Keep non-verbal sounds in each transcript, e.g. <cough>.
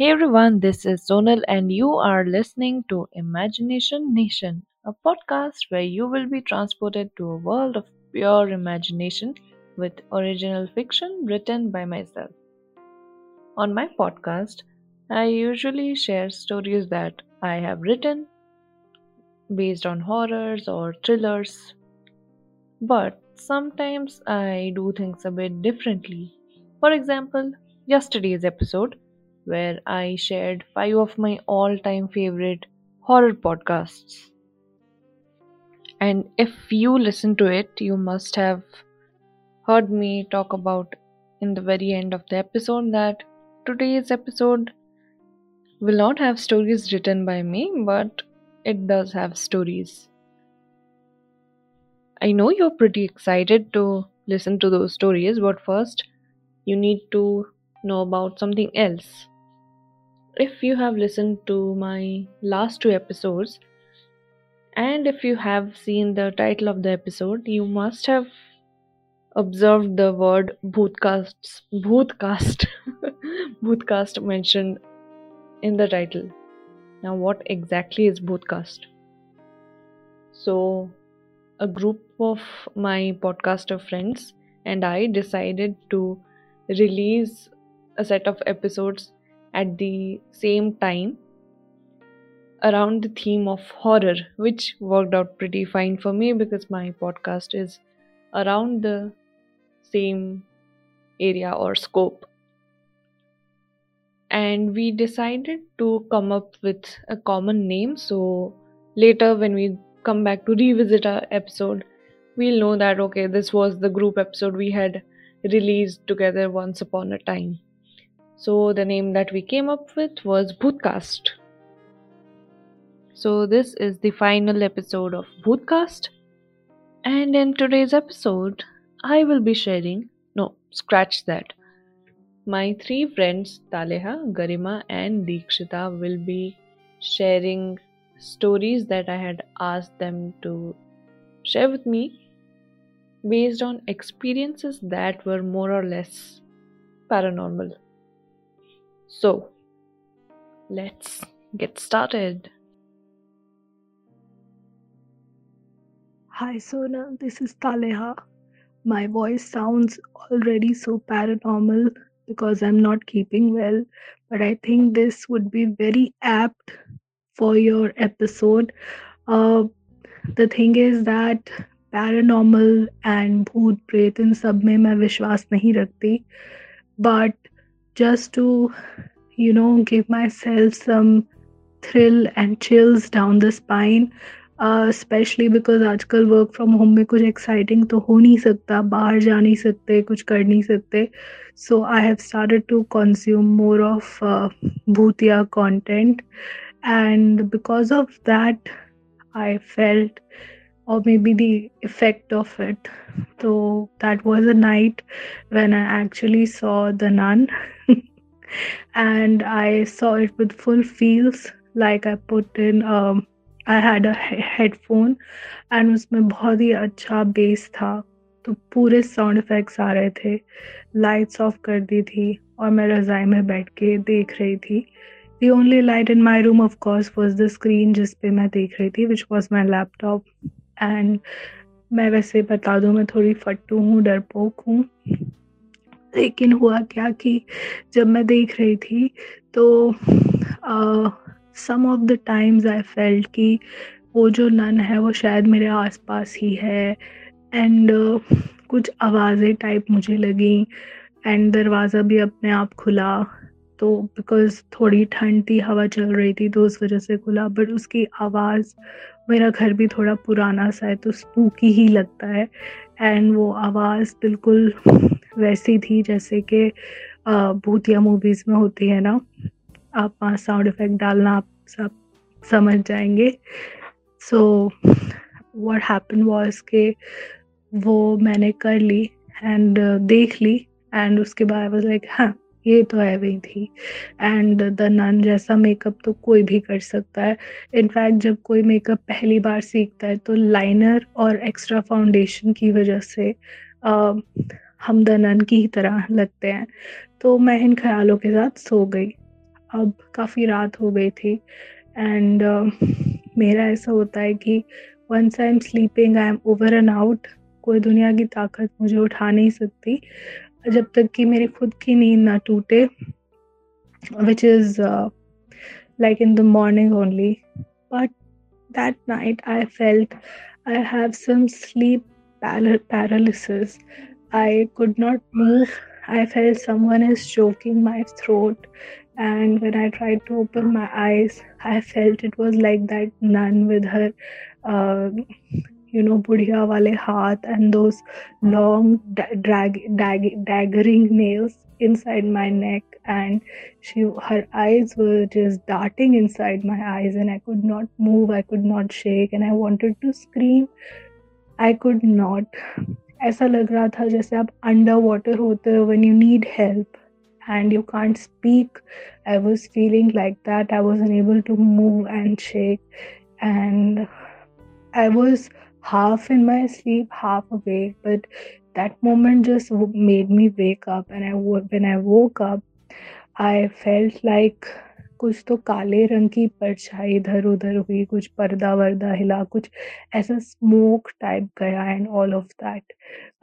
Hey everyone, this is Sonal, and you are listening to Imagination Nation, a podcast where you will be transported to a world of pure imagination with original fiction written by myself. On my podcast, I usually share stories that I have written based on horrors or thrillers, but sometimes I do things a bit differently. For example, yesterday's episode where I shared five of my all time favorite horror podcasts. And if you listen to it, you must have heard me talk about in the very end of the episode that today's episode will not have stories written by me, but it does have stories. I know you're pretty excited to listen to those stories, but first, you need to know about something else. If you have listened to my last two episodes, and if you have seen the title of the episode, you must have observed the word bhootcasts, bhootcast, <laughs> bhootcast mentioned in the title. Now, what exactly is bhootcast? So, a group of my podcaster friends and I decided to release a set of episodes at the same time around the theme of horror, which worked out pretty fine for me because my podcast is around the same area or scope. And we decided to come up with a common name so later, when we come back to revisit our episode, we'll know that okay, this was the group episode we had released together once upon a time. So the name that we came up with was Bhootcast. So this is the final episode of Bhootcast. And in today's episode, I will be sharing, no, scratch that. My three friends, Taleha, Garima, and Dikshita, will be sharing stories that I had asked them to share with me based on experiences that were more or less paranormal. So, let's get started. Hi Sona, this is Taleha. My voice sounds already so paranormal because I'm not keeping well, but I think this would be very apt for your episode. Uh, the thing is that paranormal and भूत प्रेत इन सब में मैं विश्वास नहीं रखती but just to you know give myself some thrill and chills down the spine specially uh, because आजकल work from home में कुछ एक्साइटिंग तो हो नहीं सकता बाहर जा नहीं सकते कुछ कर नहीं सकते. So I have started to consume more of भूतिया content and because of that I felt or maybe the effect of it. So that was a night when I actually saw The Nun and I saw it with full feels. Like I put in, um, I had a headphone and उसमें बहुत ही अच्छा base था तो पूरे sound effects आ रहे थे lights off कर दी थी और मैं रज़ाई में बैठ के देख रही थी the only light in my room of course was the screen जिस पे मैं देख रही थी which was my laptop and मैं वैसे बता दूँ मैं थोड़ी फट्टू हूँ डरपोक हूँ। लेकिन हुआ क्या कि जब मैं देख रही थी तो some of the times I felt कि वो जो नन है वो शायद मेरे आसपास ही है। एंड uh, कुछ आवाज़ें टाइप मुझे लगी एंड दरवाज़ा भी अपने आप खुला। तो बिकॉज़ थोड़ी ठंड थी हवा चल रही थी तो उस वजह से खुला। बट उसकी आवाज़ मेरा घर भी थोड़ा पुराना सा है तो स्पूकी ही लगता है। एंड वो आवाज़ बिल्कुल वैसी थी जैसे कि भूतिया मूवीज़ में होती है ना। आप वहाँ साउंड इफ़ेक्ट डालना, आप सब समझ जाएँगे। सो व्हाट हैपन वॉज़ के वो मैंने कर ली एंड देख ली एंड उसके बाद वाज लाइक हाँ ये तो है वही थी। एंड द नन जैसा मेकअप तो कोई भी कर सकता है। इनफैक्ट जब कोई मेकअप पहली बार सीखता है तो लाइनर और एक्स्ट्रा फाउंडेशन की वजह से आ, हम द नन की ही तरह लगते हैं। तो मैं इन ख्यालों के साथ सो गई। अब काफ़ी रात हो गई थी। एंड uh, मेरा ऐसा होता है कि once I am sleeping I am over and out कोई दुनिया की ताकत मुझे उठा नहीं सकती। जब तक कि मेरी खुद की नींद ना टूटे which is like in the morning only but that night I felt I have some sleep paralysis I could not move I feel someone is choking my throat and when I try to open my eyes I felt it was like that nun with her you know, budhiya wale haath and those long drag, dag, daggering nails inside my neck and she her eyes were just darting inside my eyes and i could not move i could not shake and i wanted to scream I could not ऐसा लग रहा था जैसे आप under water होते हो when you need help and you can't speak. I was feeling like that. I was unable to move and shake, and I was half in my sleep, half awake. But that moment just made me wake up, and I when I woke up, I felt like कुछ तो काले रंग की परछाई इधर उधर हुई कुछ पर्दा वर्दा हिला कुछ ऐसा स्मोक टाइप गया and all of that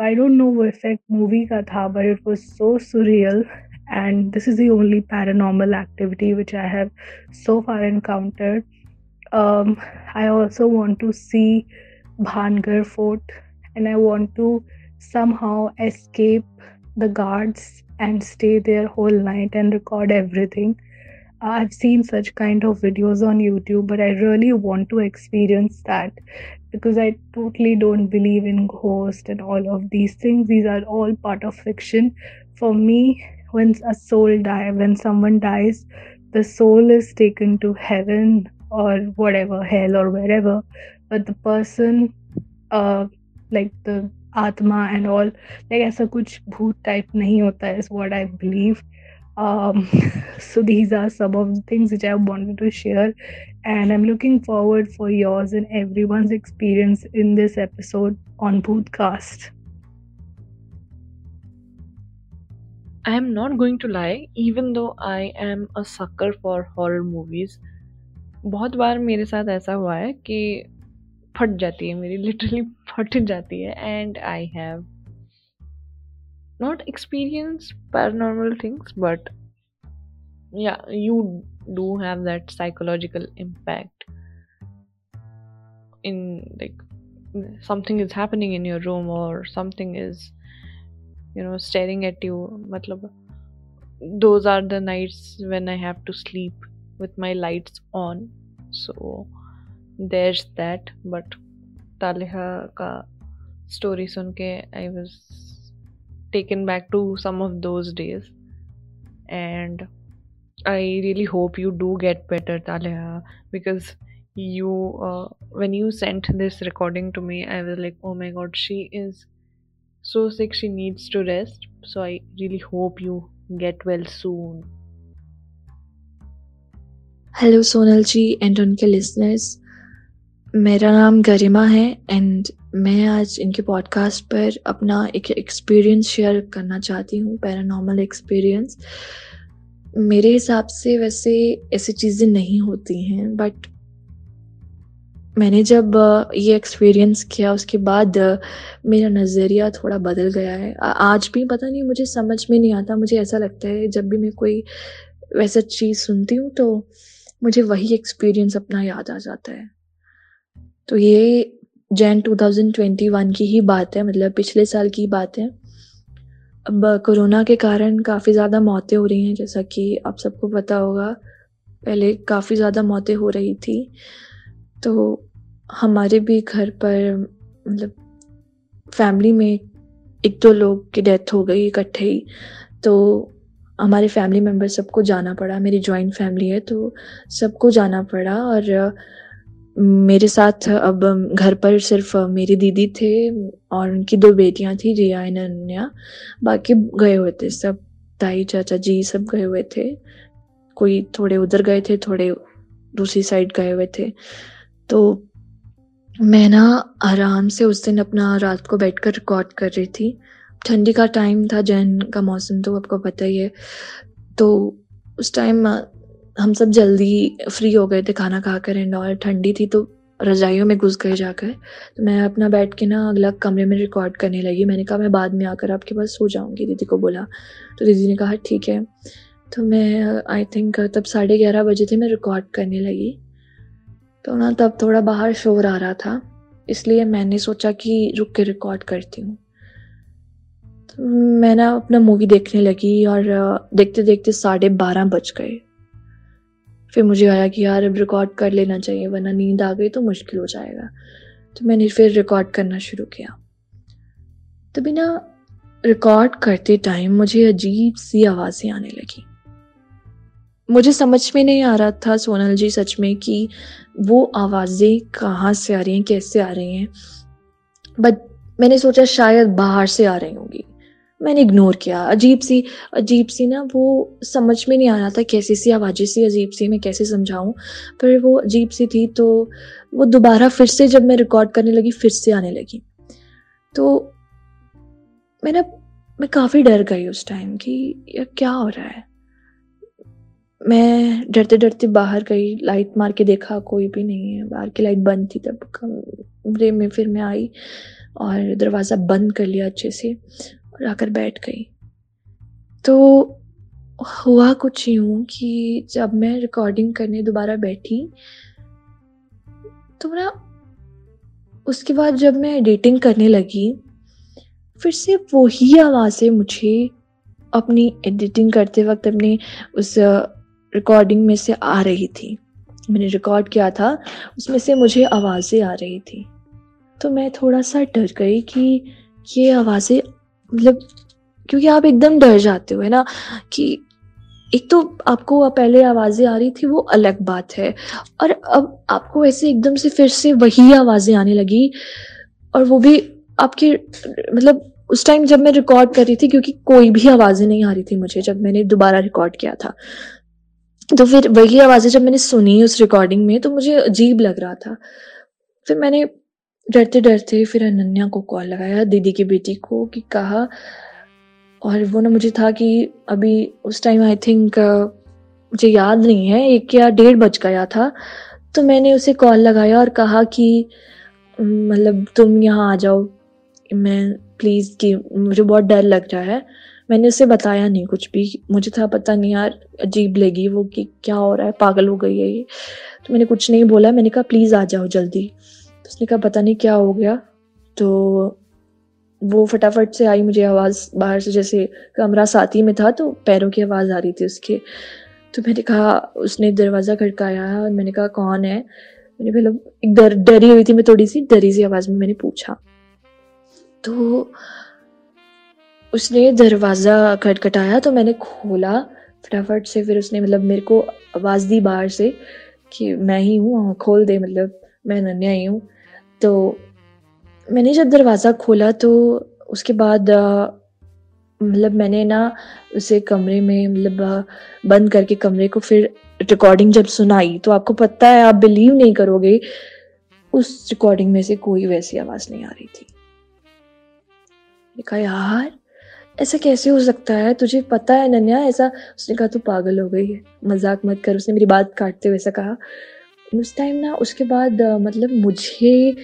I don't know वो इफेक्ट मूवी का था but it was so surreal and this is the only paranormal activity which I have so far encountered. Um, I also want to see Bhangar Fort and I want to somehow escape the guards and stay there whole night and record everything. I've seen such kind of videos on YouTube, but I really want to experience that because I totally don't believe in ghosts and all of these things. These are all part of fiction. For me, when a soul dies, when someone dies, the soul is taken to heaven or whatever, hell or wherever, but the person, uh, like the atma and all, like ऐसा कुछ भूत type नहीं होता है is what I believe um, so these are some of the things which I wanted to share, and I'm looking forward for yours and everyone's experience in this episode on Bootcast. I am not going to lie, even though I am a sucker for horror movies. बहुत बार मेरे साथ ऐसा हुआ है कि फट जाती है मेरी लिटरली फट जाती है। And I have not experience पर normal things but yeah you do have that psychological impact in like something is happening in your room और something is you know staring at you मतलब those are the nights when I have to sleep with my lights on so there's that but Taliha ka story sun I was taken back to some of those days. And I really hope you do get better Taliha because you uh, when you sent this recording to me I was like oh my god she is so sick she needs to rest. So I really hope you get well soon. Hello Sonalji and Uncle listeners. मेरा नाम गरिमा है and मैं आज इनके podcast पर अपना एक experience share करना चाहती हूँ पैरानॉर्मल एक्सपीरियंस मेरे हिसाब से वैसे ऐसी चीज़ें नहीं होती हैं बट मैंने जब ये एक्सपीरियंस किया, उसके बाद मेरा नज़रिया थोड़ा बदल गया है। आज भी पता नहीं, मुझे समझ में नहीं आता, मुझे ऐसा लगता है जब भी मैं कोई वैसा चीज़ सुनती हूँ तो मुझे वही एक्सपीरियंस अपना याद आ जाता है। तो ये जैन 2021 की ही बात है मतलब पिछले साल की बात है। अब कोरोना के कारण काफ़ी ज़्यादा मौतें हो रही हैं, जैसा कि आप सबको पता होगा, पहले काफ़ी ज़्यादा मौतें हो रही थी। तो हमारे भी घर पर मतलब फैमिली में एक दो लोग की डेथ हो गई इकट्ठे ही तो हमारे फैमिली मेंबर सबको जाना पड़ा। मेरी जॉइंट फैमिली है तो सबको जाना पड़ा और मेरे साथ अब घर पर सिर्फ़ मेरी दीदी थे और उनकी दो बेटियाँ थी, रिया एंड अनन्या बाकी गए हुए थे सब, ताई, चाचा जी सब गए हुए थे। कोई थोड़े उधर गए थे, थोड़े दूसरी साइड गए हुए थे। तो मैं ना आराम से उस दिन अपना रात को बैठकर रिकॉर्ड कर रही थी। ठंडी का टाइम था, जैन का मौसम तो आपको पता ही है। तो उस टाइम हम सब जल्दी फ्री हो गए थे खाना खाकर एंड और ठंडी थी तो रजाइयों में घुस गए जाकर। तो मैं अपना बैठ के ना अगला कमरे में रिकॉर्ड करने लगी। मैंने कहा, मैं बाद में आकर आपके पास सो जाऊँगी, दीदी को बोला। तो दीदी ने कहा, ठीक है। तो मैं आई थिंक तब साढ़े ग्यारह बजे थे, मैं रिकॉर्ड करने लगी। तो ना तब थोड़ा बाहर शोर आ रहा था, इसलिए मैंने सोचा कि रुक के रिकॉर्ड करती हूँ। तो मैं ना अपना मूवी देखने लगी और देखते देखते साढ़े बारह बज गए। फिर मुझे आया कि यार, अब रिकॉर्ड कर लेना चाहिए, वरना नींद आ गई तो मुश्किल हो जाएगा। तो मैंने फिर रिकॉर्ड करना शुरू किया। तो बिना रिकॉर्ड करते टाइम मुझे अजीब सी आवाज़ें आने लगी। मुझे समझ में नहीं आ रहा था, सोनल जी, सच में कि वो आवाज़ें कहाँ से आ रही हैं, कैसे आ रही हैं। बट मैंने सोचा शायद बाहर से आ रही होंगी। मैंने इग्नोर किया। अजीब सी अजीब सी ना वो समझ में नहीं आ रहा था कैसी सी आवाज़ें सी, अजीब सी मैं कैसे समझाऊँ। पर वो अजीब सी थी तो वो दोबारा फिर से जब मैं रिकॉर्ड करने लगी, फिर से आने लगी। तो मैंने मैं काफ़ी डर गई उस टाइम कि यार क्या हो रहा है। मैं डरते डरते बाहर गई लाइट मार के देखा, कोई भी नहीं है। बाहर की लाइट बंद थी तब कमरे में फिर मैं आई और दरवाज़ा बंद कर लिया अच्छे से। और आकर बैठ गई। तो हुआ कुछ यूँ कि जब मैं रिकॉर्डिंग करने दोबारा बैठी तो ना उसके बाद जब मैं एडिटिंग करने लगी, फिर से वही आवाज़ें मुझे अपनी एडिटिंग करते वक्त अपने उस रिकॉर्डिंग में से आ रही थी। मैंने रिकॉर्ड किया था, उसमें से मुझे आवाज़ें आ रही थी। तो मैं थोड़ा सा डर गई कि ये आवाज़ें मतलब क्योंकि आप एकदम डर जाते हो, है ना? कि एक तो आपको पहले आवाज़ें आ रही थी, वो अलग बात है। और अब आपको ऐसे एकदम से फिर से वही आवाज़ें आने लगी और वो भी आपके मतलब उस टाइम जब मैं रिकॉर्ड कर रही थी, क्योंकि कोई भी आवाज़ें नहीं आ रही थी मुझे, जब मैंने दोबारा रिकॉर्ड किया था। तो फिर वही आवाज़ें जब मैंने सुनी उस रिकॉर्डिंग में तो मुझे अजीब लग रहा था। फिर मैंने डरते डरते फिर अनन्या को कॉल लगाया, दीदी की बेटी को, कि कहा, और वो ना मुझे था कि अभी उस टाइम आई थिंक मुझे याद नहीं है, एक या डेढ़ बज गया था तो मैंने उसे कॉल लगाया और कहा कि मतलब तुम यहाँ आ जाओ, मैं प्लीज़ कि, मुझे बहुत डर लग रहा है। मैंने उसे बताया नहीं कुछ भी, मुझे था पता नहीं यार, अजीब लगी वो कि क्या हो रहा है, पागल हो गई है ये। तो मैंने कुछ नहीं बोला, मैंने कहा प्लीज़ आ जाओ जल्दी। उसने कहा, पता नहीं क्या हो गया। तो वो फटाफट से आई मुझे आवाज़ बाहर से, जैसे कमरा साथी में था तो पैरों की आवाज़ आ रही थी उसके। तो मैंने कहा, उसने दरवाज़ा खड़काया और मैंने कहा, कौन है? मैंने पहले एक डर, डरी हुई थी मैं थोड़ी सी, डरी सी आवाज़ में मैंने पूछा। तो उसने दरवाज़ा खटखटाया तो मैंने खोला फटाफट से। फिर उसने मतलब मेरे को आवाज़ दी बाहर से कि, मैं ही हूँ खोल दे मतलब मैं नन्या ही हूँ। तो मैंने जब दरवाज़ा खोला तो उसके बाद मतलब मैंने ना उसे कमरे में मतलब बंद करके कमरे को फिर रिकॉर्डिंग जब सुनाई तो आपको पता है आप बिलीव नहीं करोगे, उस रिकॉर्डिंग में से कोई वैसी आवाज़ नहीं आ रही थी। कहा, यार, ऐसा कैसे हो सकता है? तुझे पता है नन्या, ऐसा, उसने कहा, तू पागल हो गई है, मज़ाक मत कर, उसने मेरी बात काटते हुए ऐसा कहा। उस टाइम ना उसके बाद मतलब मुझे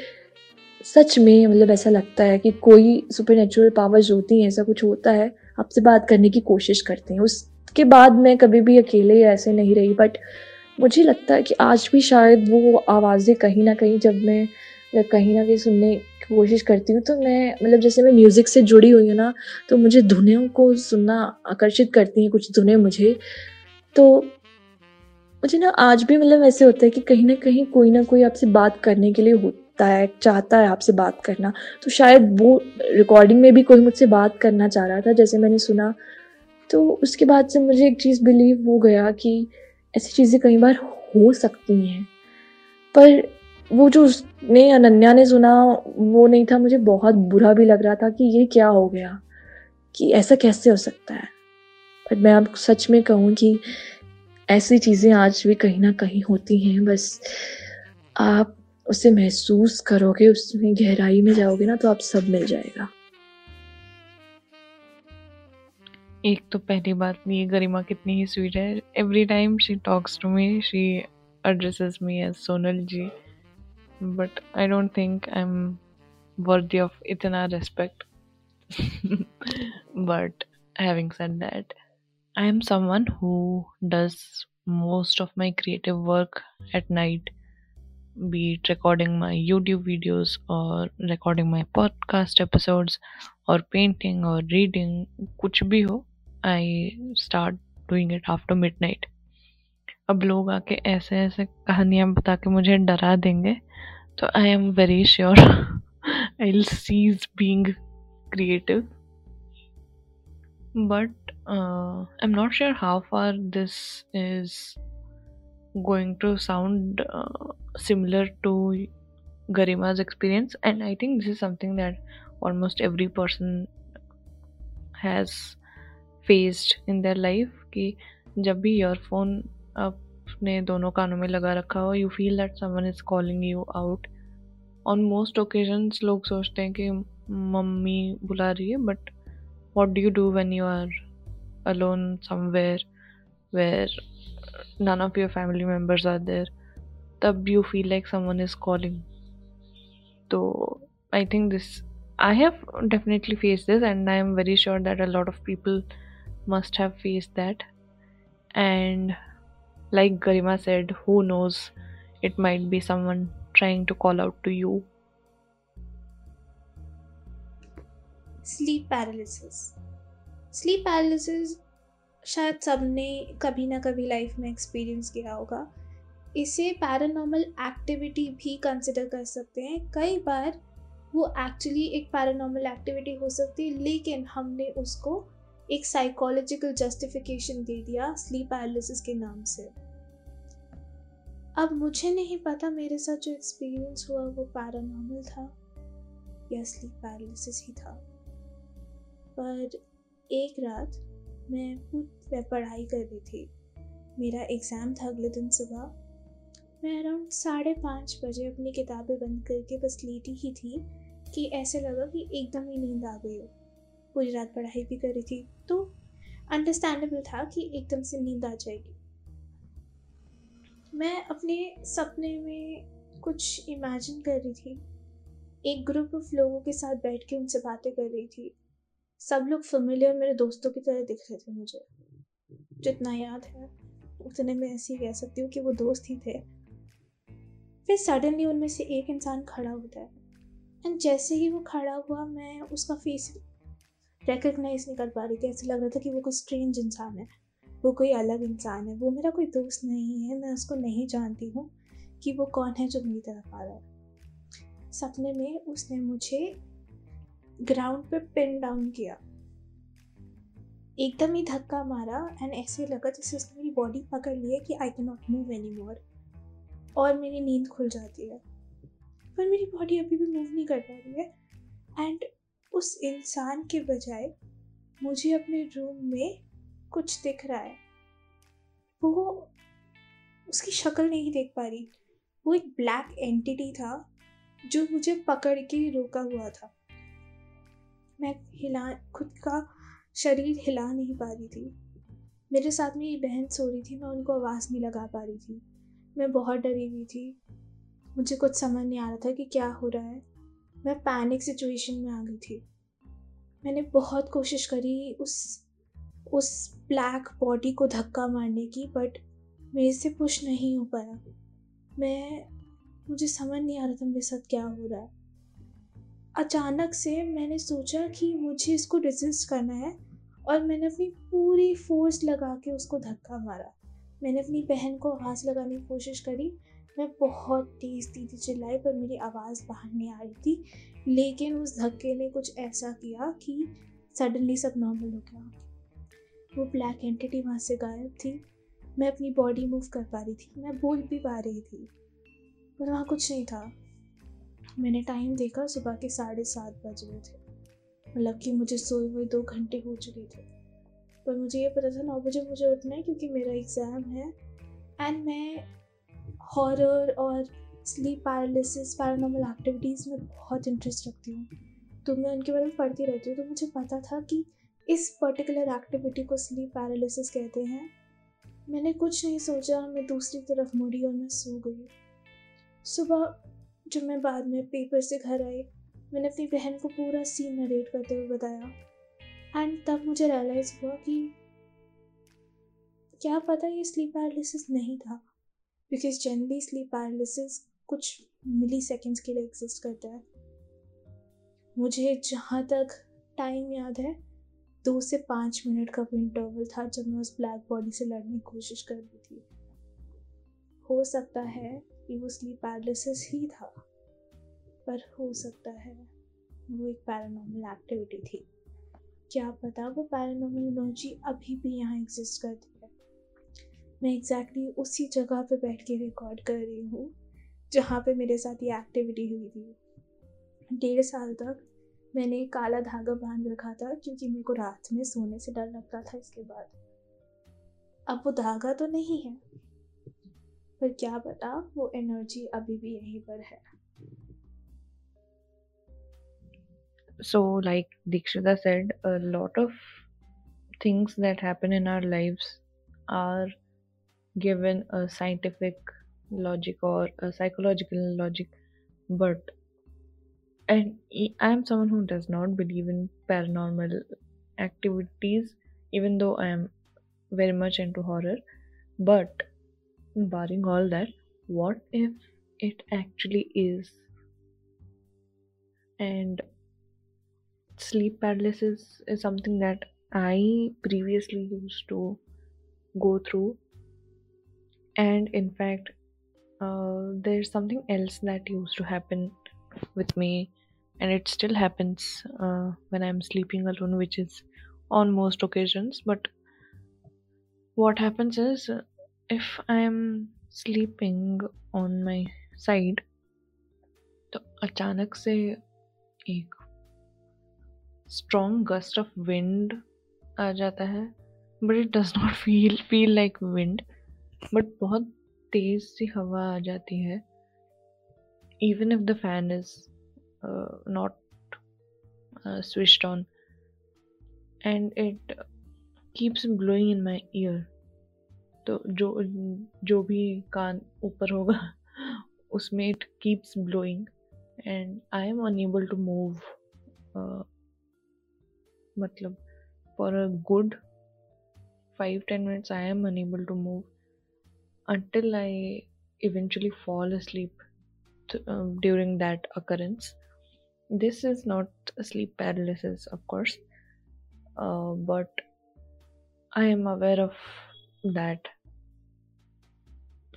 सच में मतलब ऐसा लगता है कि कोई सुपर नेचुरल पावर्स होती हैं, ऐसा कुछ होता है, आपसे बात करने की कोशिश करते हैं। उसके बाद मैं कभी भी अकेले ऐसे नहीं रही बट मुझे लगता है कि आज भी शायद वो आवाज़ें कहीं ना कहीं जब मैं कहीं ना कहीं सुनने की कोशिश करती हूँ तो मैं मतलब जैसे मैं म्यूज़िक से जुड़ी हुई हूँ ना तो मुझे धुनें को सुनना आकर्षित करती हैं, कुछ धुनें मुझे। तो मुझे ना आज भी मतलब ऐसे होता है कि कहीं ना कहीं कोई ना कोई आपसे बात करने के लिए होता है, चाहता है आपसे बात करना। तो शायद वो रिकॉर्डिंग में भी कोई मुझसे बात करना चाह रहा था, जैसे मैंने सुना। तो उसके बाद से मुझे एक चीज़ बिलीव हो गया कि ऐसी चीज़ें कई बार हो सकती हैं। पर वो जो उसने, अनन्या ने सुना, वो नहीं था। मुझे बहुत बुरा भी लग रहा था कि ये क्या हो गया, कि ऐसा कैसे हो सकता है। बट मैं आपको सच में कहूँ कि ऐसी चीज़ें आज भी कहीं ना कहीं होती हैं, बस आप उसे महसूस करोगे, उसमें गहराई में जाओगे ना तो आप सब मिल जाएगा। एक तो पहली बात ये गरिमा कितनी ही स्वीट है। Every time she talks to me she addresses me as Sonal ji, but I don't think I'm worthy of itna respect. <laughs> But having said that I am someone who does most of my creative work at night be it recording my YouTube videos और recording my podcast episode और painting और reading कुछ भी हो I start doing it after midnight अब लोग आके ऐसे ऐसे कहानियाँ बता के मुझे डरा देंगे तो I am very sure I cease being creative but I am not sure how far this is going to sound similar to Garima's experience, and I think this is something that almost every person has faced in their life कि जब भी earphone अपने दोनों कानों में लगा रखा हो you feel that someone is calling you out on most occasions लोग सोचते हैं कि मम्मी बुला रही है but what do you do when you are alone somewhere where none of your family members are there तब you feel like someone is calling. so i think this i have definitely faced this and i am very sure that a lot of people must have faced that. And like garima said who knows it might be someone trying to call out to you. Sleep paralysis. Sleep paralysis शायद सबने कभी ना कभी life में experience किया होगा। इसे paranormal activity भी कंसिडर कर सकते हैं। कई बार वो एक्चुअली एक पैरानॉर्मल एक्टिविटी हो सकती है, लेकिन हमने उसको एक साइकोलॉजिकल जस्टिफिकेशन दे दिया स्लीप पैरालिसिस के नाम से। अब मुझे नहीं पता मेरे साथ जो एक्सपीरियंस हुआ, वो पैरानॉर्मल था या स्लीप पैरालिसिस ही था। पर एक रात मैं खुद पढ़ाई कर रही थी। मेरा एग्ज़ाम था अगले दिन सुबह। मैं अराउंड साढ़े पाँच बजे अपनी किताबें बंद करके बस लेटी ही थी कि ऐसे लगा कि एकदम ही नींद आ गई हो। पूरी रात पढ़ाई भी कर रही थी तो अंडरस्टैंडेबल था कि एकदम से नींद आ जाएगी। मैं अपने सपने में कुछ इमेजिन कर रही थी। एक ग्रुप ऑफ़ लोगों के साथ बैठ के उनसे बातें कर रही थी। सब लोग फेमिलियर मेरे दोस्तों की तरह दिख रहे थे मुझे। जितना याद है, उतने में ऐसे ही कह सकती हूँ कि वो दोस्त ही थे। फिर सडनली उनमें से एक इंसान खड़ा होता है। एंड जैसे ही वो खड़ा हुआ, मैं उसका फेस रिकग्नाइज नहीं कर पा रही थी। ऐसे लग रहा था कि वो कोई स्ट्रेंज इंसान है। वो कोई अलग इंसान है। वो मेरा कोई दोस्त नहीं है। मैं उसको नहीं जानती हूँ कि वो कौन है जो मेरी तरफ़ आ रहा है। सपने में उसने मुझे ग्राउंड पे पिन डाउन किया। एकदम ही धक्का मारा एंड ऐसे लगा जैसे उसने मेरी बॉडी पकड़ ली है कि I can not move any more और मेरी नींद खुल जाती है। पर मेरी बॉडी अभी भी मूव नहीं कर पा रही है एंड उस इंसान के बजाय मुझे अपने रूम में कुछ दिख रहा है। वो उसकी शक्ल नहीं देख पा रही। वो एक ब्लैक एंटिटी था जो मुझे पकड़ के रोका हुआ था। मैं हिला, खुद का शरीर हिला नहीं पा रही थी। मेरे साथ मेरी बहन सो रही थी, मैं उनको आवाज़ नहीं लगा पा रही थी। मैं बहुत डरी हुई थी। मुझे कुछ समझ नहीं आ रहा था कि क्या हो रहा है। मैं पैनिक सिचुएशन में आ गई थी। मैंने बहुत कोशिश करी उस उस ब्लैक बॉडी को धक्का मारने की बट मेरे से पुश नहीं हो पाया। मैं, मुझे समझ नहीं आ रहा था मेरे साथ क्या हो रहा है। अचानक से मैंने सोचा कि मुझे इसको रेजिस्ट करना है और मैंने अपनी पूरी फोर्स लगा के उसको धक्का मारा। मैंने अपनी बहन को आवाज़ लगाने की कोशिश करी। मैं बहुत तेज़ दीदी चिल्लाई पर मेरी आवाज़ बाहर नहीं आ रही थी, लेकिन उस धक्के ने कुछ ऐसा किया कि सडनली सब नॉर्मल हो गया। वो ब्लैक एंटिटी वहाँ से गायब थी। मैं अपनी बॉडी मूव कर पा रही थी। मैं बोल भी पा रही थी, पर वहाँ कुछ नहीं था। मैंने टाइम देखा, सुबह के साढ़े सात बज रहे थे। मतलब कि मुझे सोए हुए दो घंटे हो चुके थे। पर मुझे ये पता था, नौ बजे मुझे उठना है क्योंकि मेरा एग्ज़ाम है। एंड मैं हॉरर और स्लीप पैरालिसिस पैरानॉर्मल एक्टिविटीज़ में बहुत इंटरेस्ट रखती हूँ। तो मैं उनके बारे में पढ़ती रहती हूँ। तो मुझे पता था कि इस पर्टिकुलर एक्टिविटी को स्लीप पैरालिसिस कहते हैं। मैंने कुछ नहीं सोचा, मैं दूसरी तरफ़ मुड़ी और मैं सो गई। सुबह जब मैं बाद में पेपर से घर आई, मैंने अपनी बहन को पूरा सीन नरेट करते हुए बताया। एंड तब मुझे रियलाइज़ हुआ कि क्या पता ये स्लीप पैरालिसिस नहीं था बिकॉज़ जनरली स्लीप पैरालिसिस कुछ मिली सेकेंड्स के लिए एग्जिस्ट करता है। मुझे जहाँ तक टाइम याद है, दो से पाँच मिनट का भी इंटरवल था जब मैं उस ब्लैक बॉडी से लड़ने की कोशिश कर रही थी। हो सकता है कि वो स्लीप पैरालिसिस ही था, पर हो सकता है वो एक पैरानॉर्मल एक्टिविटी थी। क्या पता वो पैरानॉर्मल एनर्जी अभी भी यहाँ एग्जिस्ट करती है। मैं एग्जैक्टली exactly उसी जगह पे बैठ के रिकॉर्ड कर रही हूँ, जहाँ पे मेरे साथ ये एक्टिविटी हुई थी। डेढ़ साल तक मैंने काला धागा बाँध रखा था, क्योंकि मेरे को रात में सोने से डर लगता था इसके बाद। अब वो धागा तो नहीं है पर क्या पता वो एनर्जी अभी भी यहीं पर है like dikshita said a lot of things that happen in our lives are given a scientific logic or a psychological logic but and i am someone who does not believe in paranormal activities even though i am very much into horror but barring all that what if it actually is and sleep paralysis is something that I previously used to go through, and in fact, uh, there's something else that used to happen with me, and it still happens uh, when I'm sleeping alone, which is on most occasions. But what happens is, if I'm sleeping on my side, तो अचानक से एक strong gust of wind आ जाता है but it does not feel feel like wind but बहुत तेज़ सी हवा आ जाती है। Even if the fan is not switched on and it keeps blowing in my ear तो जो जो भी कान ऊपर होगा, उसमें it keeps blowing and I am unable to move मतलब for a good five ten minutes I am unable to move until I eventually fall asleep during that occurrence this is not a sleep paralysis of course but I am aware of that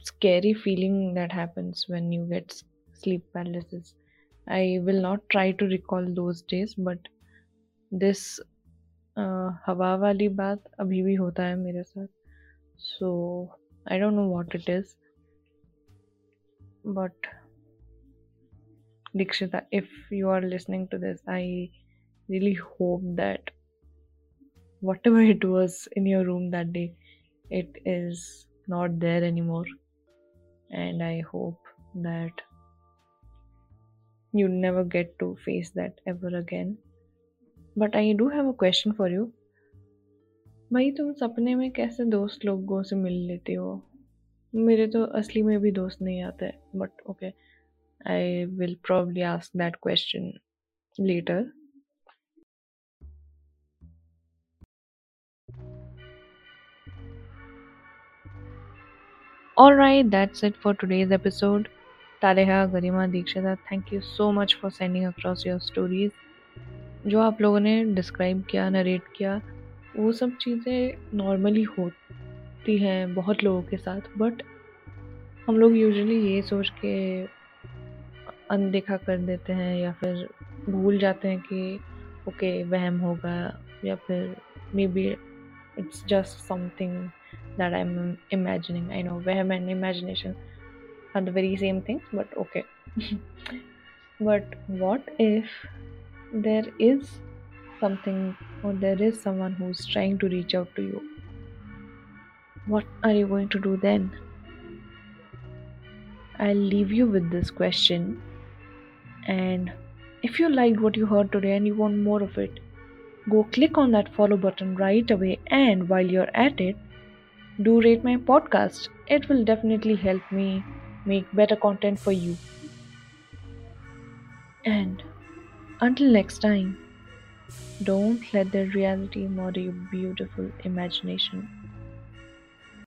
scary feeling that happens when you get sleep paralysis i will not try to recall those days but this हवा वाली बात अभी भी होता है मेरे साथ so I don't know what it is but Dikshita, if you are listening to this, I really hope that whatever it was in your room that day, it is not there anymore. And I hope that you never get to face that ever again. But I do have a question for you भाई, तुम सपने में कैसे दोस्त लोगों से मिल लेते हो मेरे तो असली में भी दोस्त नहीं आते but okay I will probably ask that question later Alright, that's it for today's episode. Taleha, Garima, Dikshita, thank you so much for sending across your stories. जो आप लोगों ने डिस्क्राइब किया नरेट किया वो सब चीज़ें नॉर्मली होती हैं बहुत लोगों के साथ बट हम लोग यूजुअली ये सोच के अनदेखा कर देते हैं या फिर भूल जाते हैं कि ओके okay, वहम होगा या फिर maybe it's just something that I'm imagining. I know where and imagination are the very same things, but okay. <laughs> but what if there is something or there is someone who's trying to reach out to you? What are you going to do then? I'll leave you with this question. And if you liked what you heard today and you want more of it, go click on that follow button right away. And while you're at it, do rate my podcast. It will definitely help me make better content for you. And until next time, don't let the reality murder your beautiful imagination.